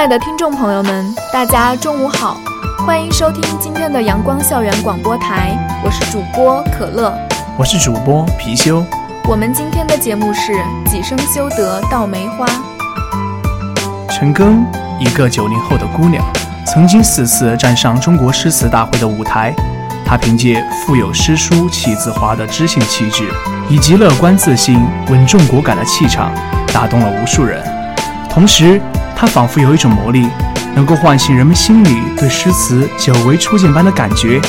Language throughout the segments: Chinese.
爱的听众朋友们，大家中午好，欢迎收听今天的阳光校园广播台，我是主播可乐，我是主播貔貅。我们今天的节目是“几生修得稻梅花”。陈庚，一个九零后的姑娘，曾经四次站上中国诗词大会的舞台。她凭借富有诗书气自华的知性气质，以及乐观自信、稳重果敢的气场，打动了无数人。同时，它仿佛有一种魔力，能够唤醒人们心里对诗词久违初见般的感觉。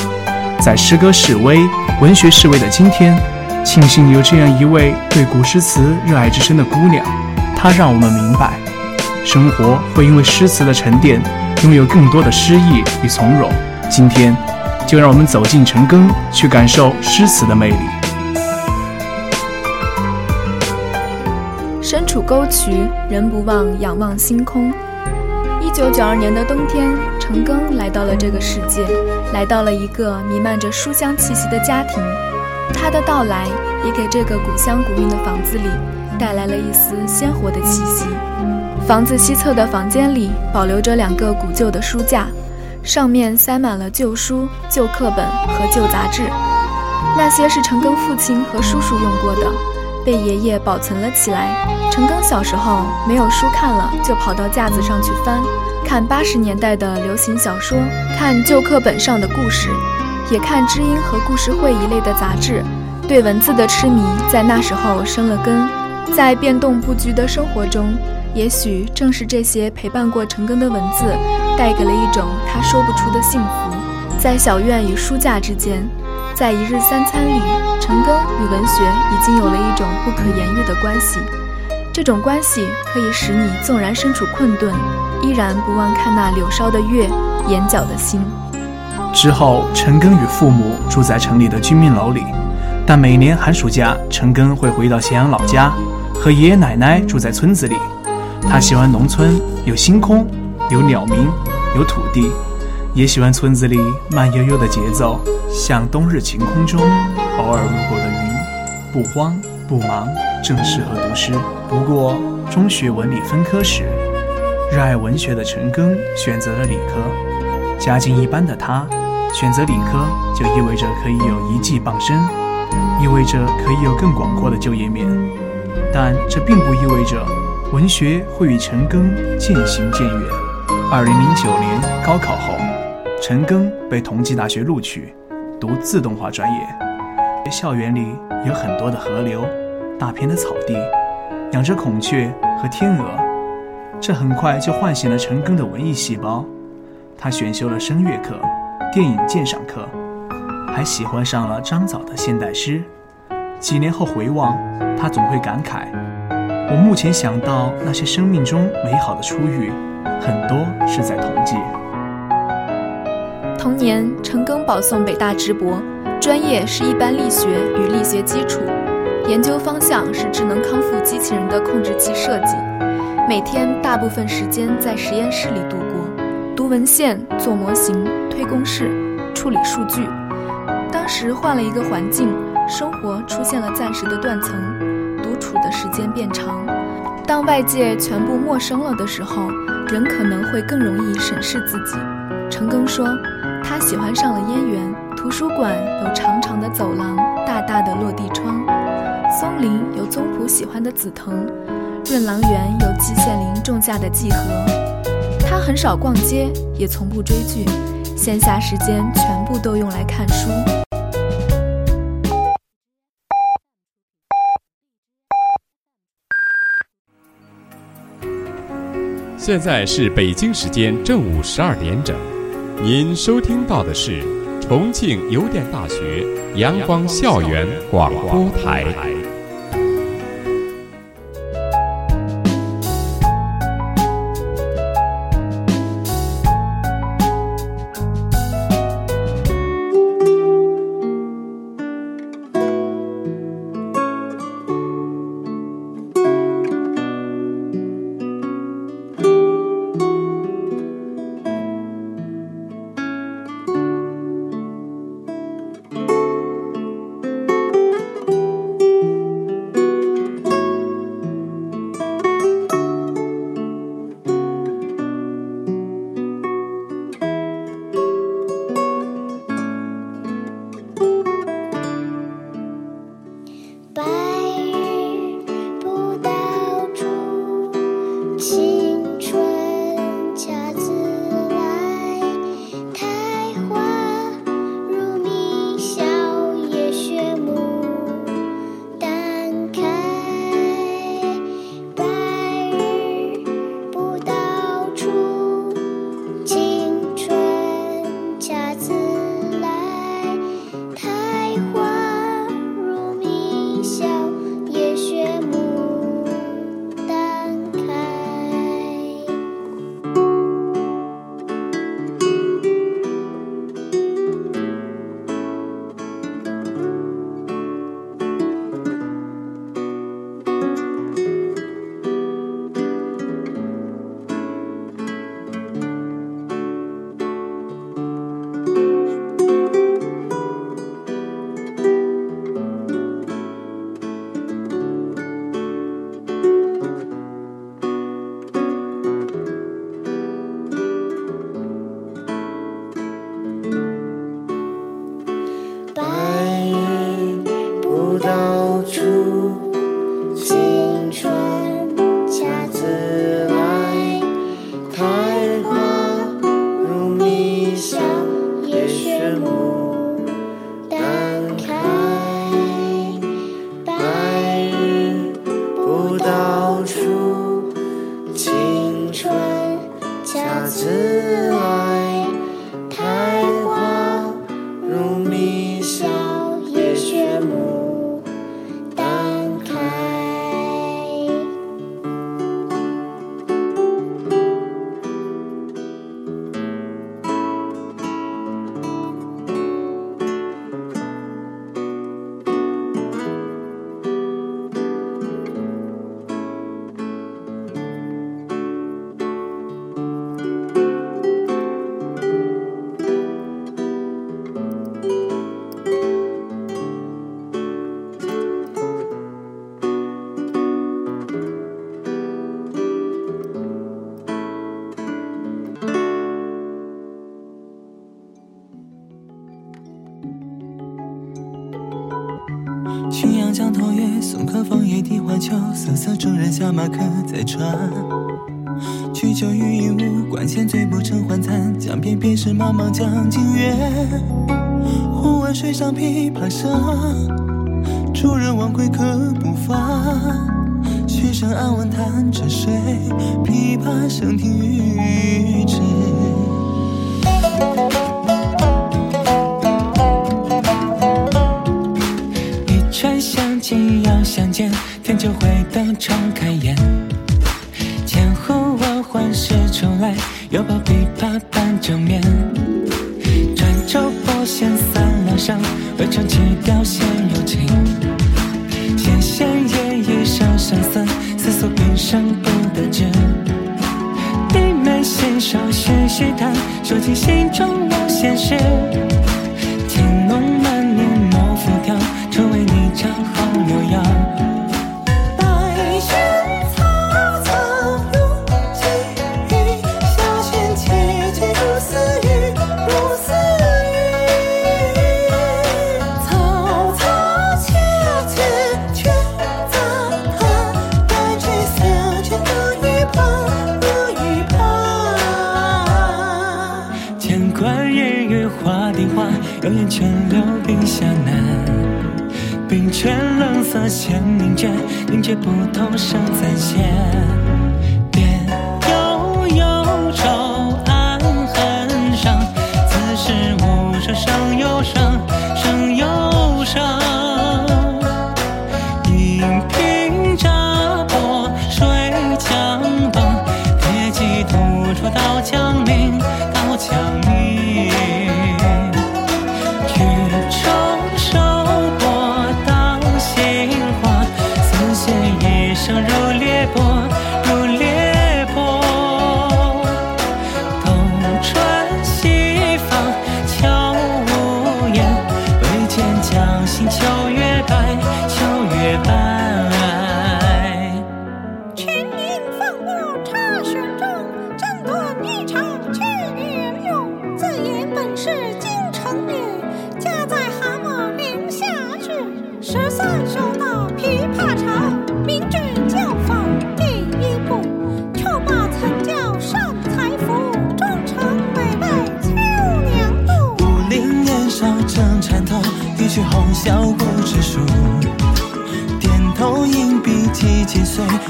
在诗歌示威、文学示威的今天，庆幸有这样一位对古诗词热爱之深的姑娘。她让我们明白，生活会因为诗词的沉淀，拥有更多的诗意与从容。今天，就让我们走进陈庚，去感受诗词的魅力。身处沟渠，人不忘仰望星空。一九九二年的冬天，陈庚来到了这个世界，来到了一个弥漫着书香气息的家庭。他的到来也给这个古香古韵的房子里带来了一丝鲜活的气息。房子西侧的房间里保留着两个古旧的书架，上面塞满了旧书、旧课本和旧杂志，那些是陈庚父亲和叔叔用过的。被爷爷保存了起来。陈庚小时候没有书看了，就跑到架子上去翻，看八十年代的流行小说，看旧课本上的故事，也看知音和故事会一类的杂志。对文字的痴迷在那时候生了根。在变动不居的生活中，也许正是这些陪伴过陈庚的文字，带给了一种他说不出的幸福。在小院与书架之间。在一日三餐里，陈庚与文学已经有了一种不可言喻的关系。这种关系可以使你纵然身处困顿，依然不忘看那柳梢的月，眼角的星。之后，陈庚与父母住在城里的居民楼里，但每年寒暑假，陈庚会回到咸阳老家，和爷爷奶奶住在村子里。他喜欢农村，有星空，有鸟鸣，有土地。也喜欢村子里慢悠悠的节奏，像冬日晴空中偶尔路过的云，不慌不忙，正适合读诗。不过中学文理分科时，热爱文学的陈庚选择了理科。家境一般的他，选择理科就意味着可以有一技傍身，意味着可以有更广阔的就业面。但这并不意味着文学会与陈庚渐行渐远。二零零九年高考后。陈庚被同济大学录取，读自动化专业。校园里有很多的河流，大片的草地，养着孔雀和天鹅，这很快就唤醒了陈庚的文艺细胞。他选修了声乐课、电影鉴赏课，还喜欢上了张枣的现代诗。几年后回望，他总会感慨：我目前想到那些生命中美好的初遇，很多是在同济。同年，陈庚保送北大直博，专业是一般力学与力学基础，研究方向是智能康复机器人的控制器设计。每天大部分时间在实验室里度过，读文献、做模型、推公式、处理数据。当时换了一个环境，生活出现了暂时的断层，独处的时间变长。当外界全部陌生了的时候，人可能会更容易审视自己。陈庚说。他喜欢上了燕园图书馆，有长长的走廊，大大的落地窗；松林有宗璞喜欢的紫藤，润廊园有季羡林种下的季荷。他很少逛街，也从不追剧，闲暇时间全部都用来看书。现在是北京时间正午十二点整，您收听到的是重庆邮电大学阳光校园广播台。头月松冈枫叶荻花秋瑟瑟众人下马客在船，曲酒欲饮无管弦，醉不成欢惨。江边便是茫茫江浸月，忽闻水上琵琶声，主人忘归客不发。曲声暗问弹着谁？琵琶声停欲止。一相见。天就会等重开眼，千呼万唤始出来，犹抱琵琶半遮面。转轴拨弦三两声，未成曲调先有情。弦弦夜一声声思，思索平生不得志。低眉信手续续弹，说尽心中无限事。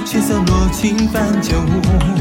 血色罗裙伴酒舞。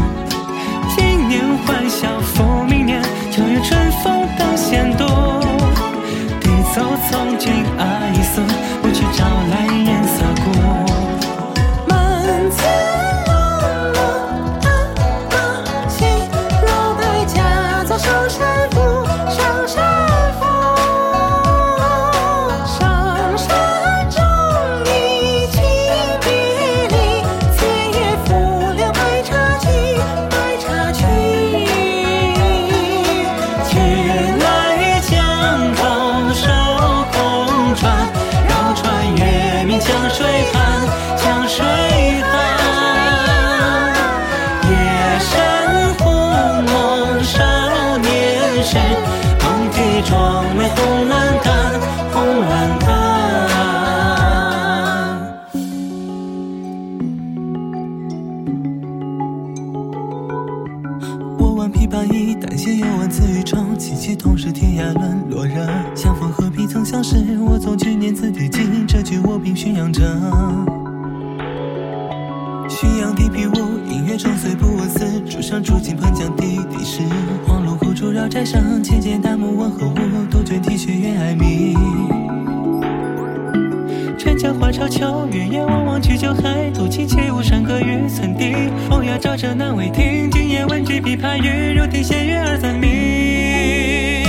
海，独骑且无山歌于村笛。风雅照着难为听，今夜闻君琵琶语，如听仙乐耳暂明。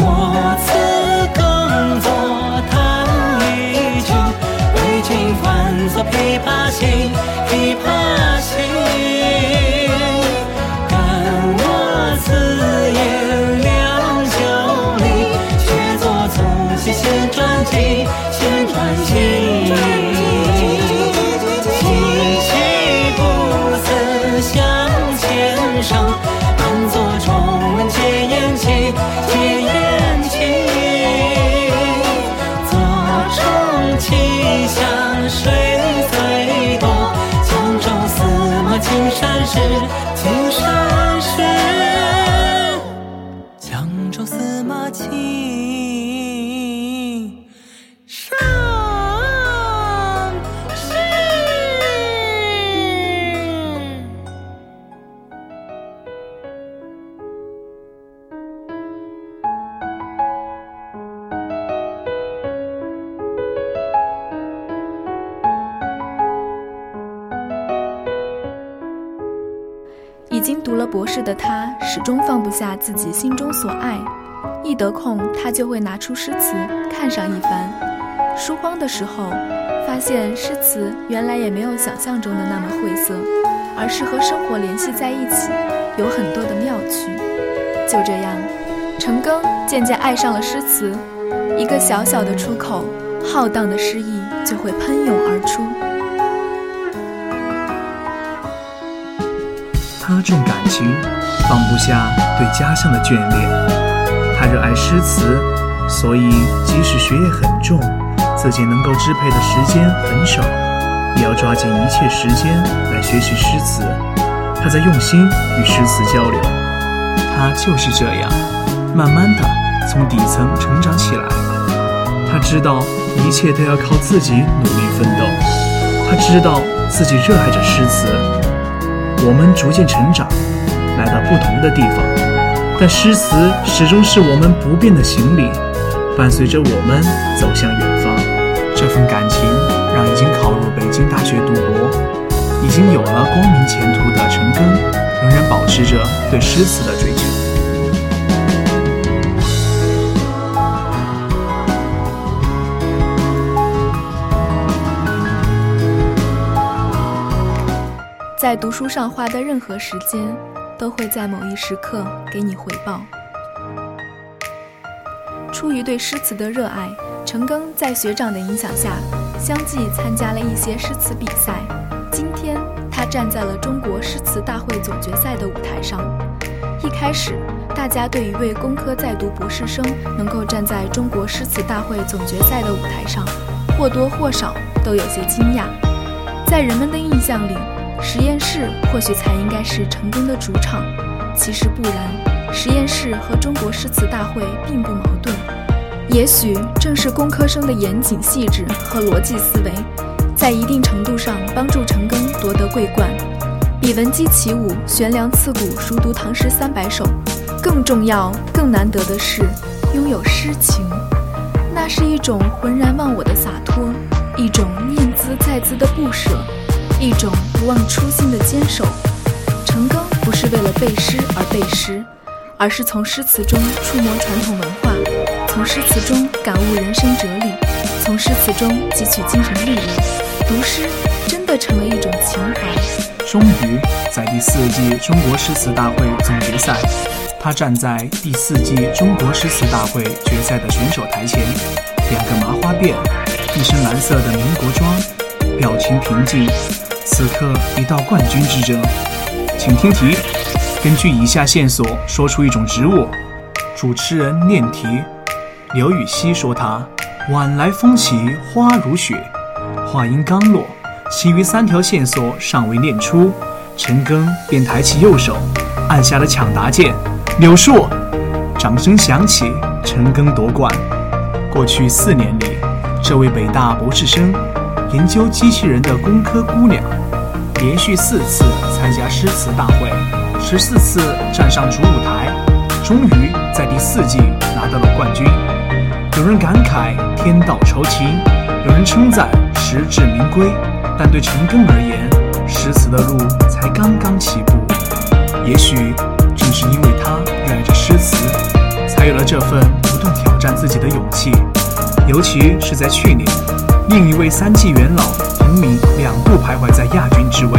我此更作弹一曲，为君翻作琵琶行，琵琶行。是读了博士的他，始终放不下自己心中所爱。一得空，他就会拿出诗词看上一番。书荒的时候，发现诗词原来也没有想象中的那么晦涩，而是和生活联系在一起，有很多的妙趣。就这样，陈庚渐渐爱上了诗词，一个小小的出口，浩荡的诗意就会喷涌而出。他重感情，放不下对家乡的眷恋。他热爱诗词，所以即使学业很重，自己能够支配的时间很少，也要抓紧一切时间来学习诗词。他在用心与诗词交流。他就是这样，慢慢的从底层成长起来。他知道一切都要靠自己努力奋斗。他知道自己热爱着诗词。我们逐渐成长，来到不同的地方，但诗词始终是我们不变的行李，伴随着我们走向远方。这份感情让已经考入北京大学读博、已经有了光明前途的陈庚，仍然保持着对诗词的追求。在读书上花的任何时间，都会在某一时刻给你回报。出于对诗词的热爱，陈庚在学长的影响下，相继参加了一些诗词比赛。今天，他站在了中国诗词大会总决赛的舞台上。一开始，大家对一位工科在读博士生能够站在中国诗词大会总决赛的舞台上，或多或少都有些惊讶。在人们的印象里，实验室或许才应该是陈庚的主场。其实不然，实验室和中国诗词大会并不矛盾。也许正是工科生的严谨细致和逻辑思维，在一定程度上帮助陈庚夺得桂冠。比闻鸡起舞、悬梁刺股、熟读唐诗三百首，更重要、更难得的是拥有诗情。那是一种浑然忘我的洒脱，一种念兹在兹的不舍，一种不忘初心的坚守。陈庚不是为了背诗而背诗，而是从诗词中触摸传统文化，从诗词中感悟人生哲理，从诗词中汲取精神力量。读诗真的成了一种情怀。终于在第四季中国诗词大会总决赛，他站在第四季中国诗词大会决赛的选手台前，两个麻花辫，一身蓝色的民国装，表情平静。此刻已到冠军之争，请听题：根据以下线索说出一种植物。主持人念题，刘禹锡说他晚来风起花如雪。话音刚落。其余三条线索尚未念出，陈庚便抬起右手，按下了抢答键。柳树，掌声响起，陈庚夺冠。过去四年里，这位北大博士生，研究机器人的工科姑娘，连续四次参加诗词大会，十四次站上主舞台，终于在第四季拿到了冠军。有人感慨天道酬勤，有人称赞实至名归。但对陈庚而言，诗词的路才刚刚起步。也许正是因为他热爱着诗词，才有了这份不断挑战自己的勇气。尤其是在去年，另一位三季元老彭敏两度徘徊在亚军之位，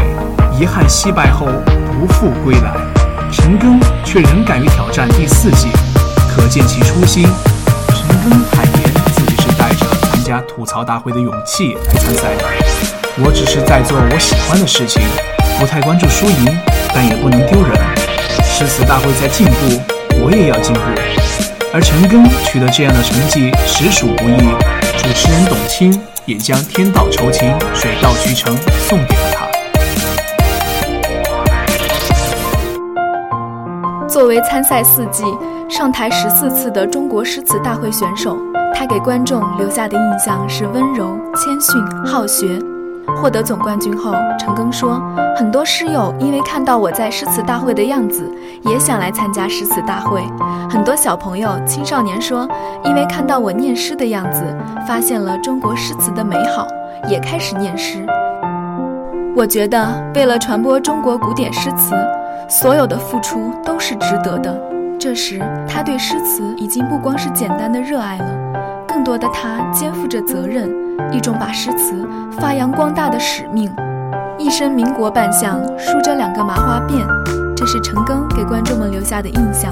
遗憾惜败后不复归来，陈庚却仍敢于挑战第四季，可见其初心。陈庚坦言自己是带着参加吐槽大会的勇气来参赛的。我只是在做我喜欢的事情，不太关注输赢，但也不能丢人。诗词大会在进步，我也要进步。而陈庚取得这样的成绩实属不易。主持人董卿也将“天道酬勤，水到渠成”送给了他。作为参赛四季、上台十四次的中国诗词大会选手，他给观众留下的印象是温柔、谦逊、好学。获得总冠军后，陈庚说：“很多诗友因为看到我在诗词大会的样子，也想来参加诗词大会。很多小朋友、青少年说，因为看到我念诗的样子，发现了中国诗词的美好，也开始念诗。我觉得，为了传播中国古典诗词，所有的付出都是值得的。这时，他对诗词已经不光是简单的热爱了，更多的他肩负着责任。”一种把诗词发扬光大的使命，一身民国扮相，梳着两个麻花辫，这是陈庚给观众们留下的印象。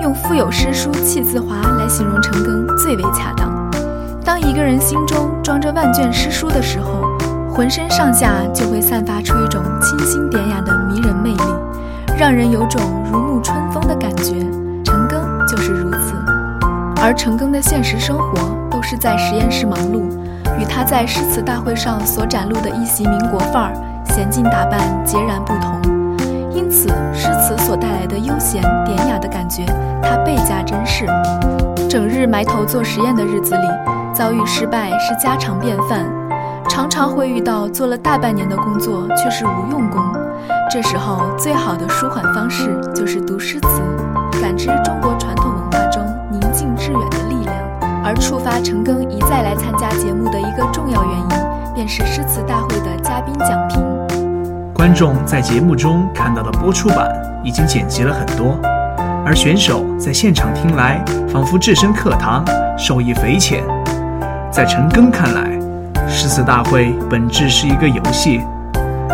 用“腹有诗书气自华”来形容陈庚最为恰当。当一个人心中装着万卷诗书的时候，浑身上下就会散发出一种清新典雅的迷人魅力，让人有种如沐春风的感觉。而陈庚的现实生活都是在实验室忙碌。与他在诗词大会上所展露的一袭民国范儿、娴静打扮截然不同，因此诗词所带来的悠闲典雅的感觉，他倍加珍视。整日埋头做实验的日子里，遭遇失败是家常便饭，常常会遇到做了大半年的工作却是无用功。这时候，最好的舒缓方式就是读诗词，感知中国宁静致远的力量。而触发陈庚一再来参加节目的一个重要原因，便是诗词大会的嘉宾讲评。观众在节目中看到的播出版已经剪辑了很多，而选手在现场听来，仿佛置身课堂，受益匪浅。在陈庚看来，诗词大会本质是一个游戏，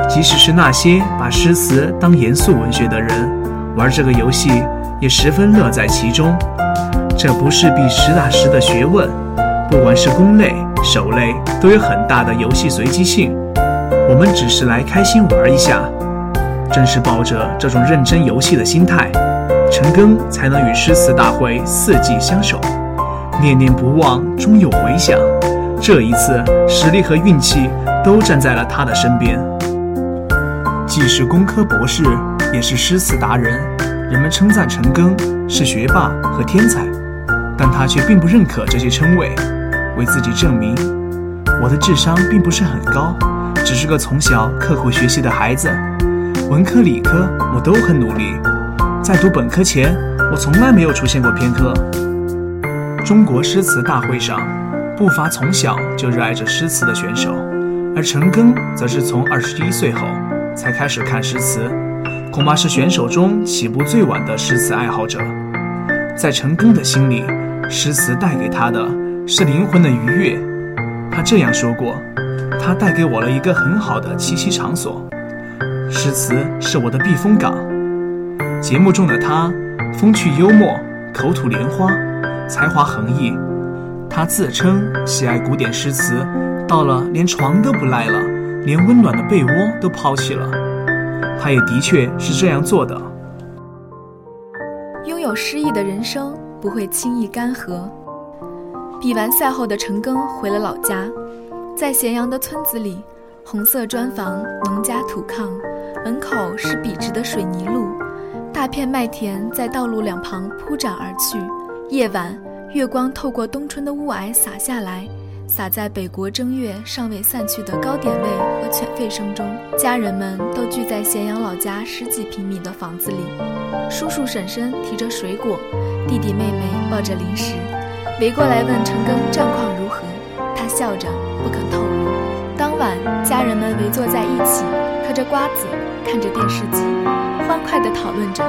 即使是那些把诗词当严肃文学的人，玩这个游戏也十分乐在其中。这不是比实打实的学问，不管是攻类、守类，都有很大的游戏随机性。我们只是来开心玩一下。正是抱着这种认真游戏的心态，陈庚才能与诗词大会四季相守，念念不忘，终有回响。这一次，实力和运气都站在了他的身边。既是工科博士，也是诗词达人，人们称赞陈庚是学霸和天才，但他却并不认可这些称谓，为自己证明：我的智商并不是很高，只是个从小刻苦学习的孩子。文科理科我都很努力，在读本科前，我从来没有出现过偏科。中国诗词大会上，不乏从小就热爱着诗词的选手，而陈庚则是从二十一岁后才开始看诗词，恐怕是选手中起步最晚的诗词爱好者。在陈庚的心里，诗词带给他的是灵魂的愉悦。他这样说过：“它带给我了一个很好的栖息场所。”诗词是我的避风港。节目中的他，风趣幽默，口吐莲花，才华横溢。他自称喜爱古典诗词，到了连床都不赖了，连温暖的被窝都抛弃了。他也的确是这样做的。拥有诗意的人生不会轻易干涸。比完赛后的陈庚回了老家，在咸阳的村子里，红色砖房，农家土炕。门口是笔直的水泥路，大片麦田在道路两旁铺展而去。夜晚，月光透过冬春的雾霭洒下来，洒在北国正月尚未散去的糕点味和犬吠声中。家人们都聚在咸阳老家十几平米的房子里，叔叔婶婶提着水果，弟弟妹妹抱着零食，围过来问陈庚战况如何。他笑着不肯透露。当晚，家人们围坐在一起，嗑着瓜子。看着电视机，欢快地讨论着。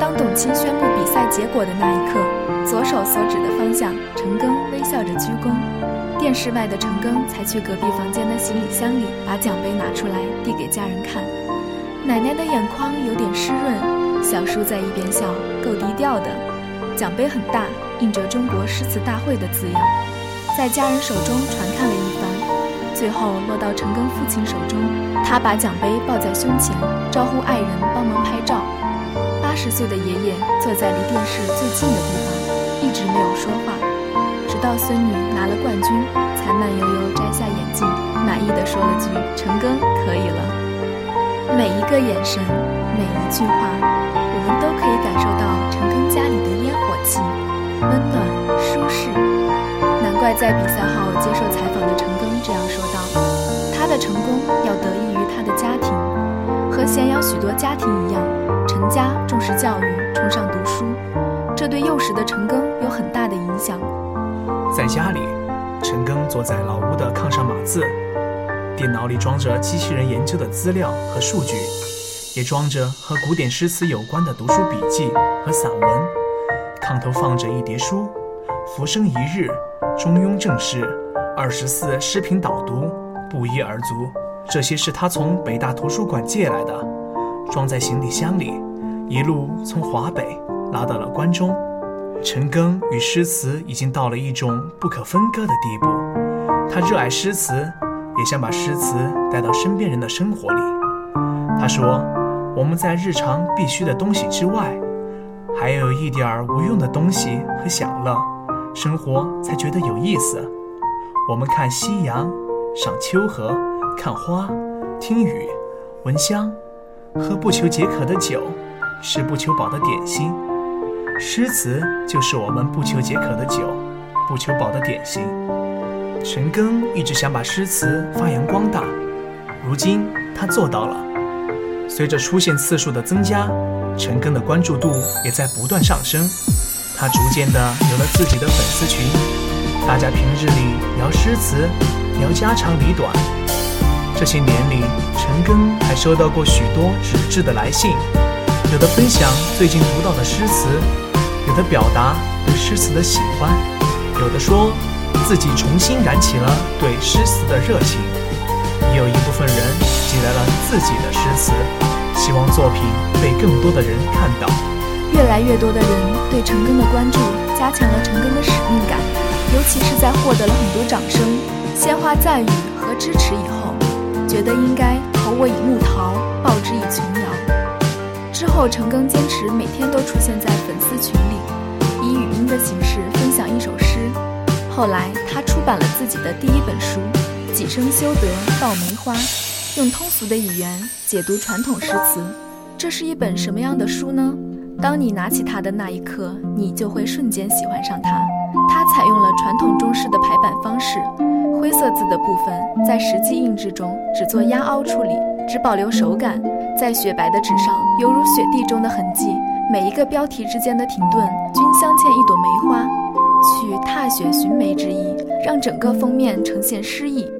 当董卿宣布比赛结果的那一刻，左手所指的方向，陈庚微笑着鞠躬。电视外的陈庚才去隔壁房间的行李箱里把奖杯拿出来递给家人看。奶奶的眼眶有点湿润，小叔在一边笑，够低调的。奖杯很大，印着“中国诗词大会”的字样，在家人手中传看了一番。最后落到陈庚父亲手中，他把奖杯抱在胸前，招呼爱人帮忙拍照。八十岁的爷爷坐在离电视最近的地方，一直没有说话，到孙女拿了冠军，才慢悠悠摘下眼镜，满意的说了句：“陈庚可以了。”每一个眼神，每一句话，我们都可以感受到陈庚家里的烟火气，温暖舒适。难怪在比赛后接受采访的陈庚这样说道：“他。的成功要得益于他的家庭，和咸阳许多家庭一样，陈家重视教育，崇尚读书，这对幼时的陈庚有很大的影响。在家里，陈庚坐在老屋的炕上码字，电脑里装着机器人研究的资料和数据，也装着和古典诗词有关的读书笔记和散文。炕头放着一叠书，《浮生一日》《中庸正事》《二十四诗品导读》。不一而足，这些是他从北大图书馆借来的，装在行李箱里，一路从华北拉到了关中。陈庚与诗词已经到了一种不可分割的地步，他热爱诗词，也想把诗词带到身边人的生活里。他说：“我们在日常必须的东西之外，还有一点儿无用的东西和享乐，生活才觉得有意思。我们看夕阳。”赏秋荷，看花，听雨，闻香，喝不求解渴的酒，吃不求饱的点心。诗词就是我们不求解渴的酒，不求饱的点心。陈庚一直想把诗词发扬光大，如今他做到了。随着出现次数的增加，陈庚的关注度也在不断上升。他逐渐的有了自己的粉丝群，大家平日里聊诗词。聊家长里短，这些年里，陈庚还收到过许多纸质的来信，有的分享最近读到的诗词，有的表达对诗词的喜欢，有的说自己重新燃起了对诗词的热情，也有一部分人寄来了自己的诗词，希望作品被更多的人看到。越来越多的人对陈庚的关注，加强了陈庚的使命感。尤其是在获得了很多掌声、鲜花赞誉和支持以后，觉得应该投我以木桃，报之以琼瑶。之后，陈庚坚持每天都出现在粉丝群里，以语音的形式分享一首诗。后来，他出版了自己的第一本书《几生修得道梅花》，用通俗的语言解读传统诗词。这是一本什么样的书呢？当你拿起它的那一刻，你就会瞬间喜欢上它。它采用了传统中式的排版方式，灰色字的部分在实际印制中只做压凹处理，只保留手感。在雪白的纸上，犹如雪地中的痕迹。每一个标题之间的停顿，均镶嵌一朵梅花，取踏雪寻梅之意，让整个封面呈现诗意。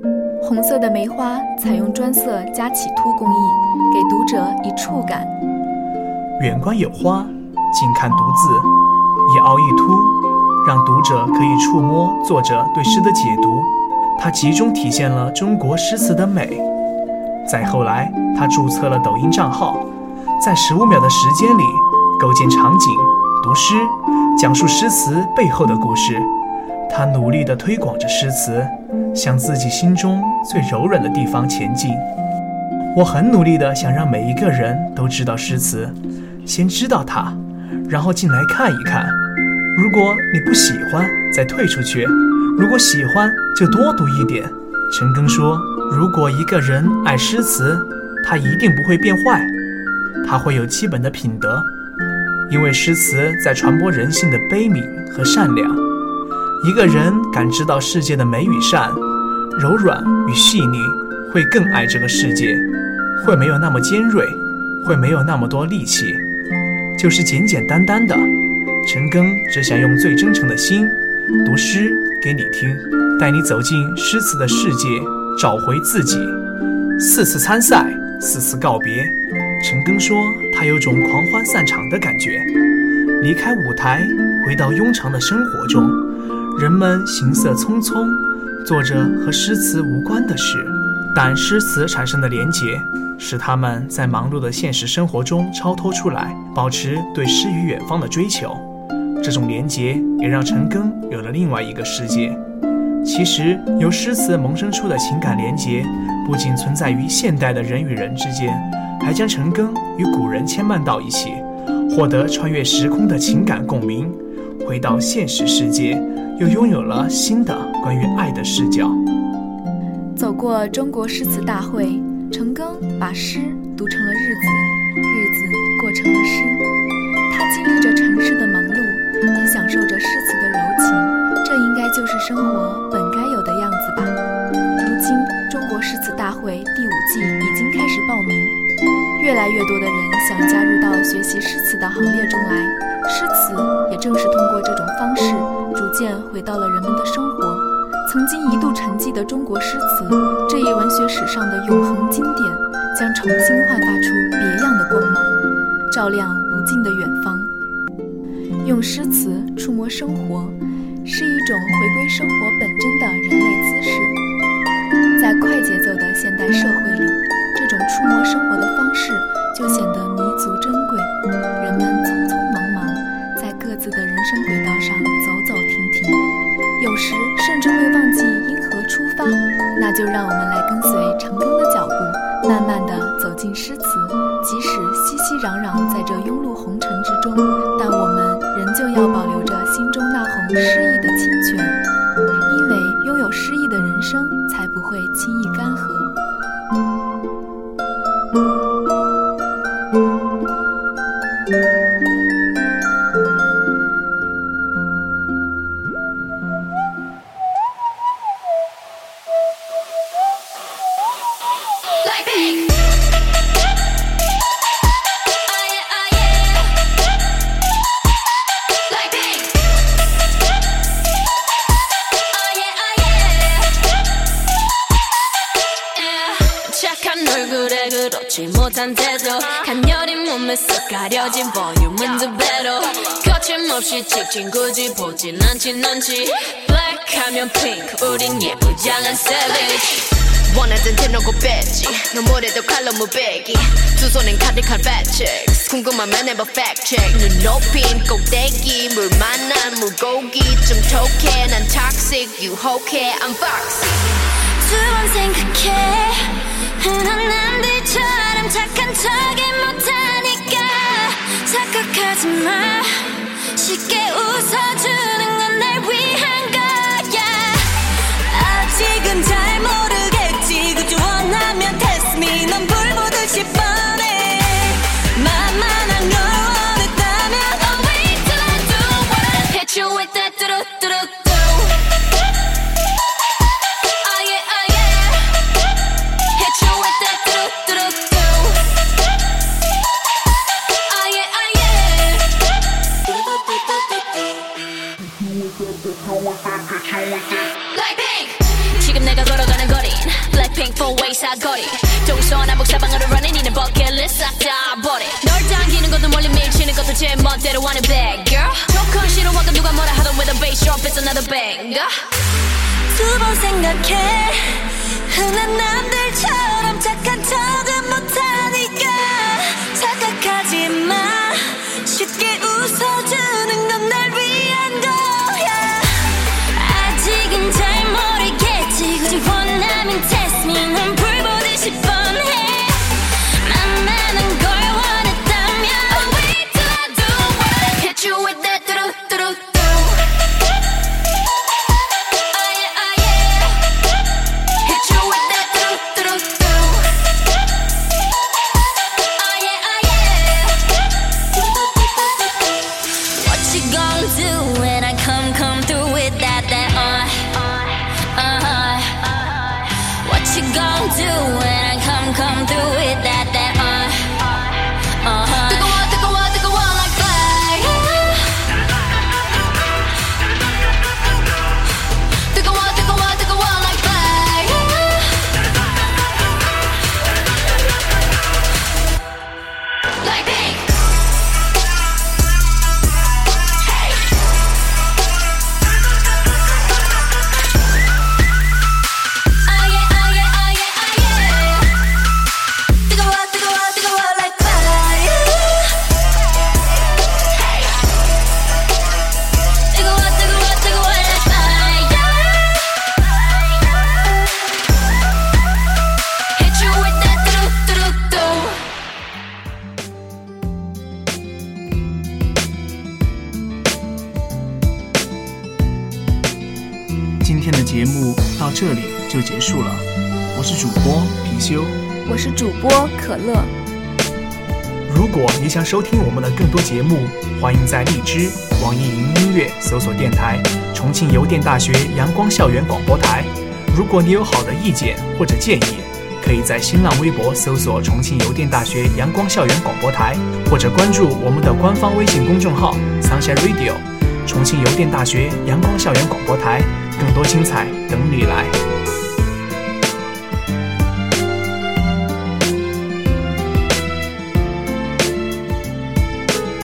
红色的梅花采用专色加起凸工艺，给读者以触感。远观有花，近看独字，一凹一凸，让读者可以触摸作者对诗的解读。它集中体现了中国诗词的美。再后来，他注册了抖音账号，在十五秒的时间里构建场景、读诗、讲述诗词背后的故事。他努力地推广着诗词，向自己心中最柔软的地方前进。我很努力地想让每一个人都知道诗词，先知道它，然后进来看一看。如果你不喜欢，再退出去；如果喜欢，就多读一点。陈庚说：“如果一个人爱诗词，他一定不会变坏，他会有基本的品德，因为诗词在传播人性的悲悯和善良。一个人感知到世界的美与善，柔软与细腻，会更爱这个世界，会没有那么尖锐，会没有那么多戾气，就是简简单单的。陈庚只想用最真诚的心读诗给你听。”带你走进诗词的世界，找回自己。四次参赛，四次告别。陈庚说，他有种狂欢散场的感觉。离开舞台，回到庸常的生活中，人们行色匆匆，做着和诗词无关的事，但诗词产生的连结，使他们在忙碌的现实生活中超脱出来，保持对诗与远方的追求。这种连结也让陈庚有了另外一个世界。其实，由诗词萌生出的情感连结，不仅存在于现代的人与人之间，还将陈庚与古人牵绊到一起，获得穿越时空的情感共鸣。回到现实世界，又拥有了新的关于爱的视角。走过中国诗词大会，陈庚把诗读成了日子，日子过成了诗。他经历着尘世的忙碌，也享受着诗词的柔情。这应该就是生活本该有的样子吧。如今，中国诗词大会第五季已经开始报名，越来越多的人想加入到学习诗词的行列中来。诗词也正是通过这种方式，逐渐回到了人们的生活。曾经一度沉寂的中国诗词，这一文学史上的永恒经典，将重新焕发出别样的光芒，照亮无尽的远方。用诗词触摸生活。是一种回归生活本真的人类姿势，在快节奏的现代社会里，这种触摸生活的方式就显得弥足珍贵。人们匆匆忙忙，在各自的人生轨道上走走停停，有时甚至会忘记因何出发。那就让我们来跟随陈庚的脚步，慢慢地走进诗词。即使熙熙攘攘在这庸碌红尘之中，但我们仍旧要保留诗意的清泉，因为拥有诗意的人生才不会轻易干涸。 없이 찍진 굳이 보진 않진 않지. Black 하면 pink 우린 예쁘장한 savage. 원하던 대놓고 뺐지. 너무래도 칼로 무배기. 두 손엔 카드칼 배치 궁금하면 해봐 check. 눈 높인 꼭대기 물 만난 물고기. 좀 톡해 난 toxic 유혹해 I'm foxy. 두번 생각해. 흔한 남들처럼 착한 척이 못하니까 착각하지 마. 쉽게 웃어주 drop it's another banger 두 번 생각해 흔한 남들처럼 착한 척 束了，我是主播貔貅。我是主播可乐。如果你想收听我们的更多节目，欢迎在荔枝、网易云音乐搜索电台“重庆邮电大学阳光校园广播台”。如果你有好的意见或者建议，可以在新浪微博搜索“重庆邮电大学阳光校园广播台”，或者关注我们的官方微信公众号 “Sunshine Radio”，重庆邮电大学阳光校园广播台，更多精彩等你来。